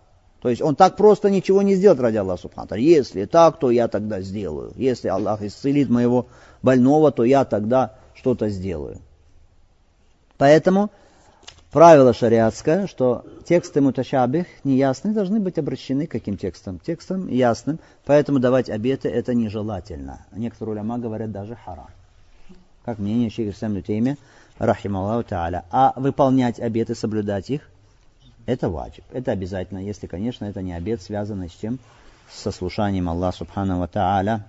То есть он так просто ничего не сделает ради Аллаха Субхану. Если так, то я тогда сделаю. Если Аллах исцелит моего больного, то я тогда что-то сделаю. Поэтому правило шариатское, что тексты муташабих неясные должны быть обращены к каким текстам? Текстам ясным. Поэтому давать обеты это нежелательно. Некоторые уляма говорят даже харам. Как мнение Шейха Сам Тейме, рахималлаху та'аля. А выполнять обеты, соблюдать их – это ваджиб. Это обязательно, если, конечно, это не обед, связанный с чем? Со слушанием Аллаха Субхану Тааля.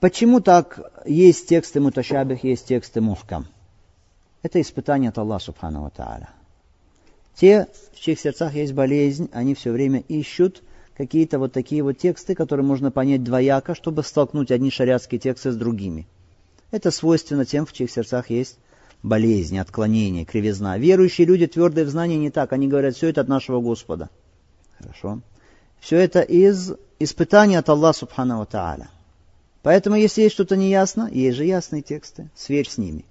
Почему так есть тексты муташабих, есть тексты мухкам? Это испытание от Аллаха Субхану Тааля. Те, в чьих сердцах есть болезнь, они все время ищут какие-то вот такие вот тексты, которые можно понять двояко, чтобы столкнуть одни шариатские тексты с другими. Это свойственно тем, в чьих сердцах есть болезни, отклонения, кривизна. Верующие люди, твердые в знании, не так. Они говорят, все это от нашего Господа. Хорошо. Все это из испытания от Аллаха Субхану Тааля. Поэтому, если есть что-то неясно, есть же ясные тексты, сверь с ними.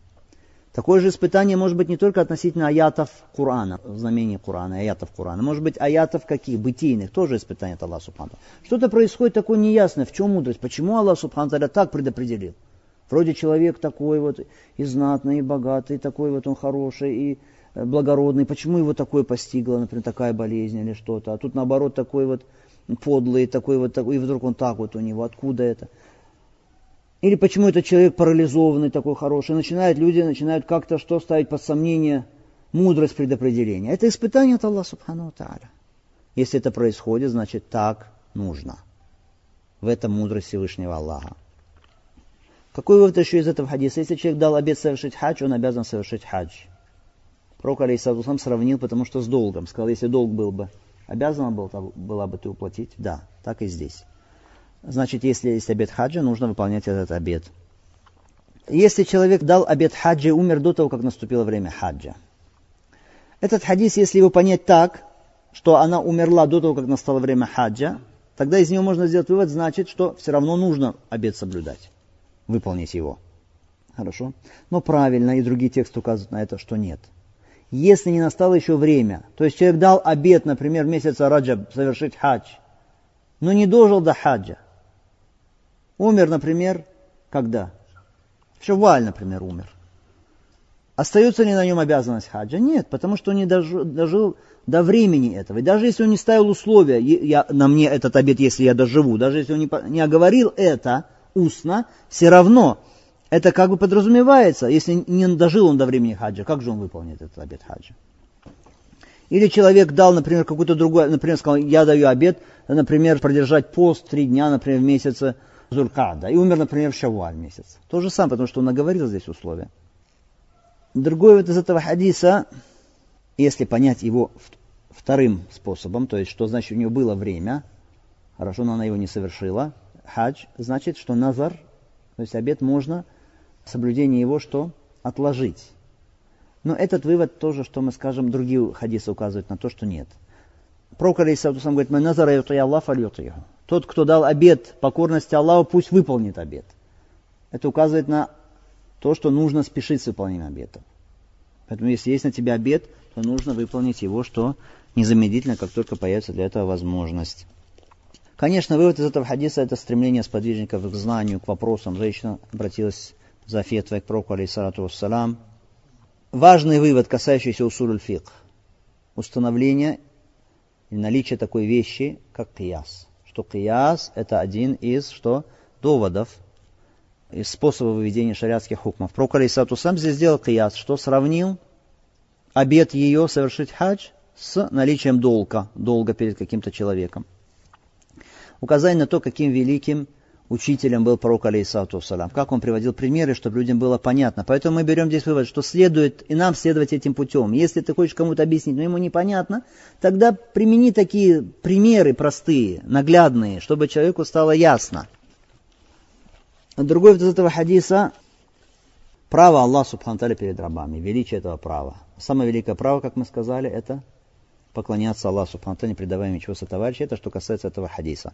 Такое же испытание может быть не только относительно аятов Корана, знамений Корана, аятов Корана. Может быть аятов каких? Бытийных, тоже испытание от Аллаха Субхану. Что-то происходит такое неясное. В чем мудрость? Почему Аллах Субхану так предопределил? Вроде человек такой вот и знатный, и богатый, и такой вот он хороший, и э, благородный. Почему его такое постигло, например, такая болезнь или что-то? А тут наоборот такой вот подлый, такой вот, такой, и вдруг он так вот у него. Откуда это? Или почему этот человек парализованный, такой хороший? Начинают люди, начинают как-то что ставить под сомнение мудрость предопределения. Это испытание от Аллаха Субхану Тааля. Если это происходит, значит так нужно. В этом мудрость Всевышнего Аллаха. Какой вывод еще из этого хадиса? Если человек дал обед совершить хадж, он обязан совершить хадж. Пророк Алейсалам сравнил, потому что с долгом. Сказал, если долг был бы, обязана был, была бы ты уплатить? Да, так и здесь. Значит, если есть обед хаджа, нужно выполнять этот обед. Если человек дал обед хаджа и умер до того, как наступило время хаджа. Этот хадис, если его понять так, что она умерла до того, как настало время хаджа, тогда из него можно сделать вывод, значит, что все равно нужно обед соблюдать выполнить его. Хорошо? Но правильно, и другие тексты указывают на это, что нет. Если не настало еще время, то есть человек дал обед, например, в месяц Раджаб совершить хадж, но не дожил до хаджа. Умер, например, когда? В Шаваль, например, умер. Остается ли на нем обязанность хаджа? Нет, потому что он не дожил, дожил до времени этого. И даже если он не ставил условия, я, на мне этот обед, если я доживу, даже если он не, не оговорил это, устно, все равно это как бы подразумевается, если не дожил он до времени хаджа, как же он выполнит этот обед хаджа? Или человек дал, например, какой-то другой, например, сказал, я даю обед, например, продержать пост три дня, например, в месяце Зулькада, и умер, например, в Шавуаль месяц. То же самое, потому что он наговорил здесь условия. Другой вот из этого хадиса, если понять его вторым способом, то есть, что значит у него было время, хорошо, но она его не совершила, хадж, значит, что назар, то есть обед можно, соблюдение его что? Отложить. Но этот вывод тоже, что мы скажем, другие хадисы указывают на то, что нет. Пророк Алейсалатусам говорит, «Мы назара Аллах его». Тот, кто дал обед покорности Аллаху, пусть выполнит обед. Это указывает на то, что нужно спешить с выполнением обета. Поэтому, если есть на тебя обед, то нужно выполнить его, что незамедлительно, как только появится для этого возможность. Конечно, вывод из этого хадиса – это стремление сподвижников к знанию, к вопросам. Женщина обратилась за фетвой к пророку, алейсалату вассалам. Важный вывод, касающийся усуль фикх. Установление и наличие такой вещи, как кияс. Что кияс – это один из что? доводов из способов выведения шариатских хукмов. Пророк Алейсату сам здесь сделал кияс, что сравнил обед ее совершить хадж с наличием долга, долга перед каким-то человеком. Указание на то, каким великим учителем был пророк алейсату салам, как он приводил примеры, чтобы людям было понятно. Поэтому мы берем здесь вывод, что следует и нам следовать этим путем. Если ты хочешь кому-то объяснить, но ему непонятно, тогда примени такие примеры простые, наглядные, чтобы человеку стало ясно. Другой из этого хадиса право Аллаха Субхану перед рабами, величие этого права. Самое великое право, как мы сказали, это поклоняться Аллаху Субхану не предавая ничего со товарища. Это что касается этого хадиса.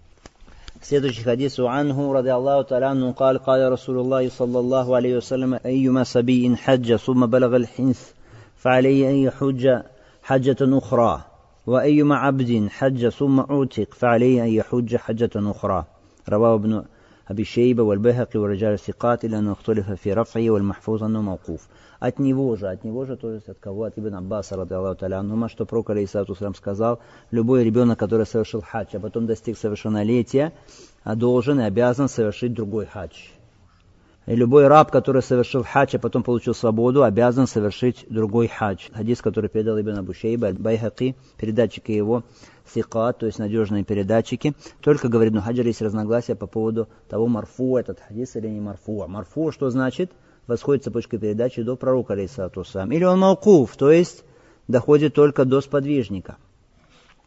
Следующий хадис у Анху, ради Аллаху та'аляну, قال قال رسول الله صلى الله عليه وسلم أيما سبي حج ثم بلغ الحنث فعليه أن يحج حجة أخرى وأيما عبد حج ثم أعتق فعليه أن يحج حجة أخرى رواه ابن أبي شيبة والبيهقي والرجال الثقات إلا أنه اختلف في رفعه والمحفوظ أنه موقوف от него же, от него же, то есть от кого? От Ибн Аббаса, рады Аллаху Таля, что Пророк Алейсату сказал, любой ребенок, который совершил хадж, а потом достиг совершеннолетия, а должен и обязан совершить другой хадж. И любой раб, который совершил хадж, а потом получил свободу, обязан совершить другой хадж. Хадис, который передал Ибн Абу Шейба, Байхаки, передатчики его, сикат, то есть надежные передатчики. Только, говорит, ну хаджар есть разногласия по поводу того, марфу этот хадис или не марфу. А марфу что значит? Восходит цепочка передачи до пророка, алейсалату сам. Или он маукуф, то есть доходит только до сподвижника.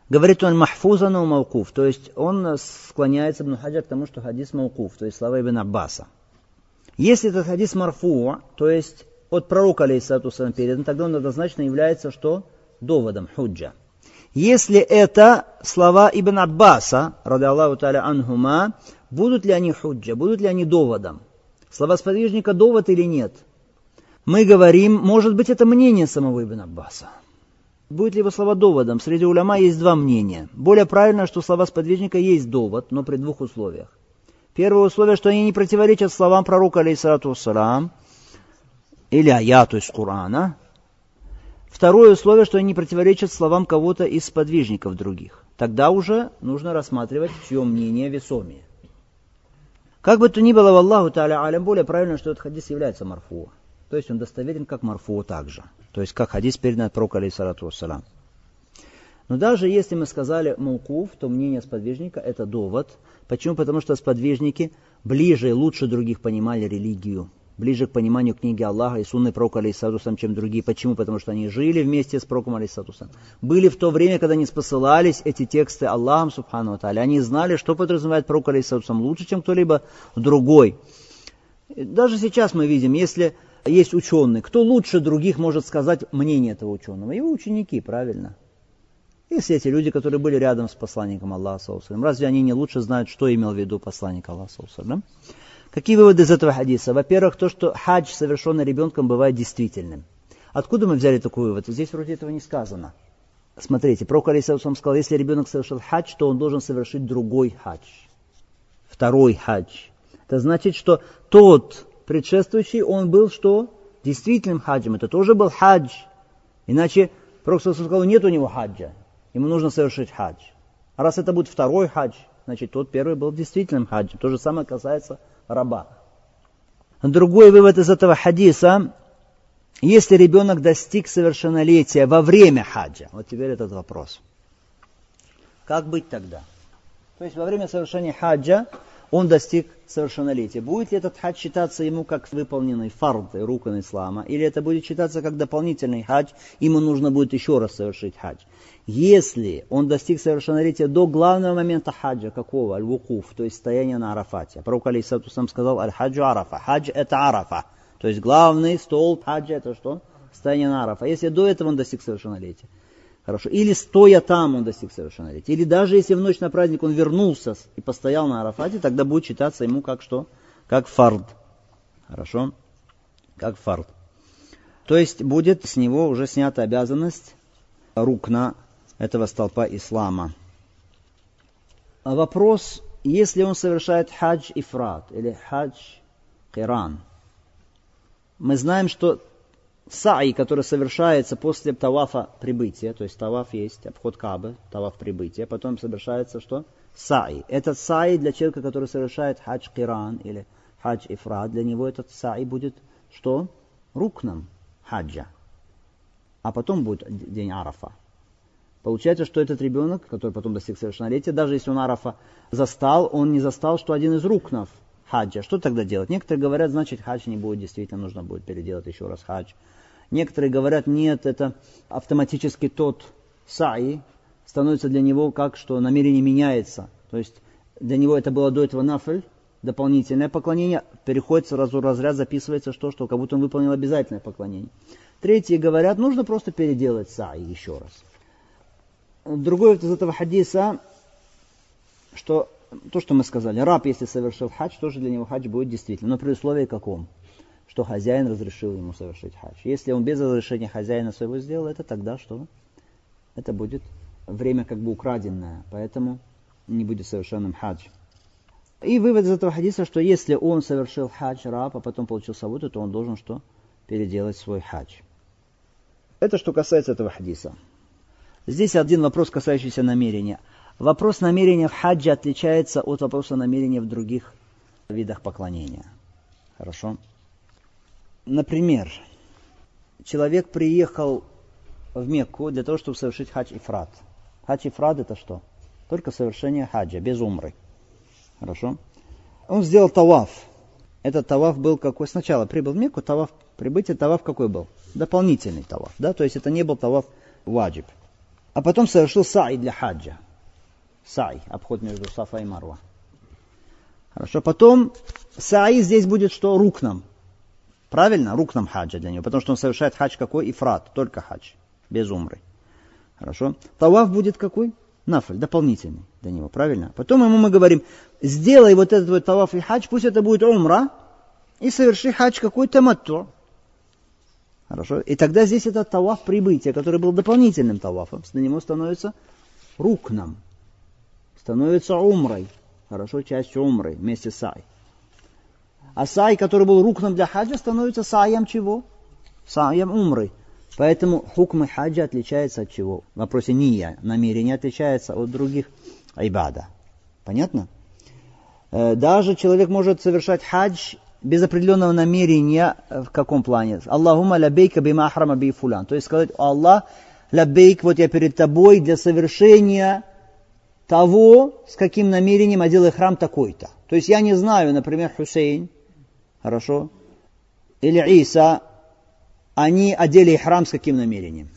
Говорит он махфузан у маукуф, то есть он склоняется Ибн Хаджар к тому, что хадис маукуф, то есть слова Ибн Аббаса. Если этот хадис марфу, то есть от пророка, алейсалату сам передан, тогда он однозначно является что? Доводом, худжа. Если это слова Ибн Аббаса, ради Аллаху таля анхума, будут ли они худжа, будут ли они доводом? Слова сподвижника довод или нет? Мы говорим, может быть, это мнение самого Ибн Аббаса. Будет ли его слова доводом? Среди уляма есть два мнения. Более правильно, что слова сподвижника есть довод, но при двух условиях. Первое условие, что они не противоречат словам пророка, алейсалату вассалам, или аяту из Корана. Второе условие, что они не противоречат словам кого-то из сподвижников других. Тогда уже нужно рассматривать, чье мнение весомее. Как бы то ни было, в Аллаху Та'аля Алям, более правильно, что этот хадис является марфу. То есть он достоверен как марфу также. То есть как хадис передан от пророка, алейсалату вассалам. Но даже если мы сказали мулкуф, то мнение сподвижника это довод. Почему? Потому что сподвижники ближе и лучше других понимали религию ближе к пониманию книги Аллаха и сунны пророка Алейсатусам, чем другие. Почему? Потому что они жили вместе с пророком Алейсатусом. Были в то время, когда не спосылались эти тексты Аллахом, Субхану Аталя. Они знали, что подразумевает пророк Алейсатусам лучше, чем кто-либо другой. Даже сейчас мы видим, если есть ученый, кто лучше других может сказать мнение этого ученого? Его ученики, правильно? Если эти люди, которые были рядом с посланником Аллаха, разве они не лучше знают, что имел в виду посланник Аллаха? Какие выводы из этого хадиса? Во-первых, то, что хадж, совершенный ребенком, бывает действительным. Откуда мы взяли такой вывод? Здесь вроде этого не сказано. Смотрите, Пророк Алисаусам сказал, если ребенок совершил хадж, то он должен совершить другой хадж. Второй хадж. Это значит, что тот предшествующий, он был что? Действительным хаджем. Это тоже был хадж. Иначе Пророк Алисаусам сказал, нет у него хаджа. Ему нужно совершить хадж. А раз это будет второй хадж, значит тот первый был действительным хаджем. То же самое касается раба. Другой вывод из этого хадиса, если ребенок достиг совершеннолетия во время хаджа, вот теперь этот вопрос. Как быть тогда? То есть во время совершения хаджа он достиг совершеннолетия. Будет ли этот хадж считаться ему как выполненный фард, рукан ислама, или это будет считаться как дополнительный хадж, ему нужно будет еще раз совершить хадж. Если он достиг совершеннолетия до главного момента хаджа, какого? Аль-Вукуф, то есть стояние на Арафате. Пророк Алейсату сам сказал, Аль-Хаджу Арафа. Хадж это Арафа. То есть главный стол хаджа это что? Стояние на Арафа. Если до этого он достиг совершеннолетия. Хорошо. Или стоя там он достиг совершеннолетия. Или даже если в ночь на праздник он вернулся и постоял на Арафате, тогда будет считаться ему как что? Как фард. Хорошо? Как фард. То есть будет с него уже снята обязанность рукна этого столпа ислама. А вопрос, если он совершает хадж ифрат или хадж киран. Мы знаем, что саи, который совершается после тавафа прибытия, то есть таваф есть, обход Кабы, таваф прибытия, потом совершается что? Саи. Это саи для человека, который совершает хадж киран или хадж ифрат, для него этот саи будет что? Рукном хаджа. А потом будет день Арафа. Получается, что этот ребенок, который потом достиг совершеннолетия, даже если он Арафа застал, он не застал, что один из рукнов хаджа. Что тогда делать? Некоторые говорят, значит, хадж не будет, действительно нужно будет переделать еще раз хадж. Некоторые говорят, нет, это автоматически тот саи становится для него как, что намерение меняется. То есть для него это было до этого нафль, дополнительное поклонение, переходит сразу разряд, записывается что, что как будто он выполнил обязательное поклонение. Третьи говорят, нужно просто переделать саи еще раз. Другой из этого хадиса, что то, что мы сказали, раб, если совершил хадж, тоже для него хадж будет действительно, но при условии каком? Что хозяин разрешил ему совершить хадж. Если он без разрешения хозяина своего сделал это, тогда что? Это будет время как бы украденное, поэтому не будет совершенным хадж. И вывод из этого хадиса, что если он совершил хадж раб, а потом получил свободу, то он должен что? Переделать свой хадж. Это что касается этого хадиса. Здесь один вопрос, касающийся намерения. Вопрос намерения в хаджи отличается от вопроса намерения в других видах поклонения. Хорошо? Например, человек приехал в Мекку для того, чтобы совершить хадж ифрат. Хадж ифрат это что? Только совершение хаджа, без умры. Хорошо? Он сделал таваф. Этот таваф был какой? Сначала прибыл в Мекку, таваф, прибытие таваф какой был? Дополнительный таваф. Да? То есть это не был таваф ваджиб. А потом совершил саи для хаджа. Сай, обход между Сафа и Марва. Хорошо, потом саи здесь будет что? Рукном. Правильно? Рукном хаджа для него. Потому что он совершает хадж какой? Ифрат, только хадж, без умры. Хорошо. Таваф будет какой? Нафль, дополнительный для него, правильно? Потом ему мы говорим, сделай вот этот вот таваф и хадж, пусть это будет умра, и соверши хадж какой-то матту. Хорошо? И тогда здесь этот таваф прибытия, который был дополнительным тавафом, на него становится рукном, становится умрой. Хорошо, частью умры вместе с сай. А сай, который был рукном для хаджа, становится саем чего? Саем умры. Поэтому хукмы хаджа отличается от чего? В вопросе ния, намерение отличается от других айбада. Понятно? Э, даже человек может совершать хадж без определенного намерения э, в каком плане? Аллахума лабейка бима ахрама би фулян. То есть сказать, Аллах, лабейк, вот я перед тобой для совершения того, с каким намерением одел храм такой-то. То есть я не знаю, например, Хусейн, хорошо, или Иса, они одели храм с каким намерением?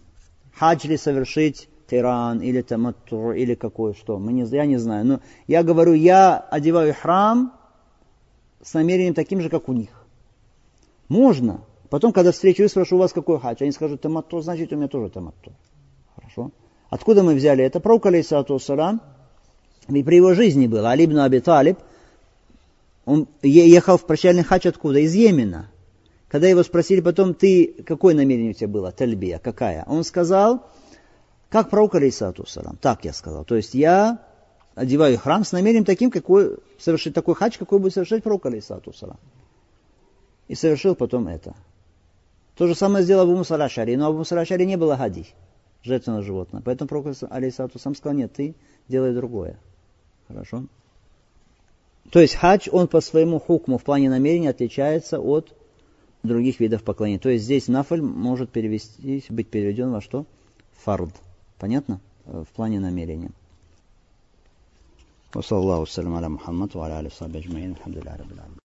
Хадж ли совершить тиран или таматту, или какое что? Мы не, я не знаю. Но я говорю, я одеваю храм с намерением таким же, как у них. Можно. Потом, когда встречу и спрошу у вас какой хадж, они скажут таматту, значит у меня тоже таматту. Хорошо? Откуда мы взяли это? Пророк, алейсалату ведь при его жизни было, Алибн Аби Талиб, он ехал в прощальный хадж откуда? Из Йемена. Когда его спросили потом, ты, какое намерение у тебя было, тальбия, какая? Он сказал, как пророк, алейсалату. Так я сказал. То есть я одеваю храм с намерением таким, какой, совершить такой хадж, какой будет совершать пророк, алейсалату салам. И совершил потом это. То же самое сделал Абу Муса Шари, но Абу Муса Шари не было хади, жертвенного животного. Поэтому пророк, алейсалату сам сказал, нет, ты делай другое. Хорошо? То есть хадж, он по своему хукму в плане намерения отличается от других видов поклонения. То есть здесь нафаль может перевести, быть переведен во что? Фард. Понятно? В плане намерения. وصلى الله وسلم على محمد وعلى آله وصحبه أجمعين الحمد لله رب العالمين.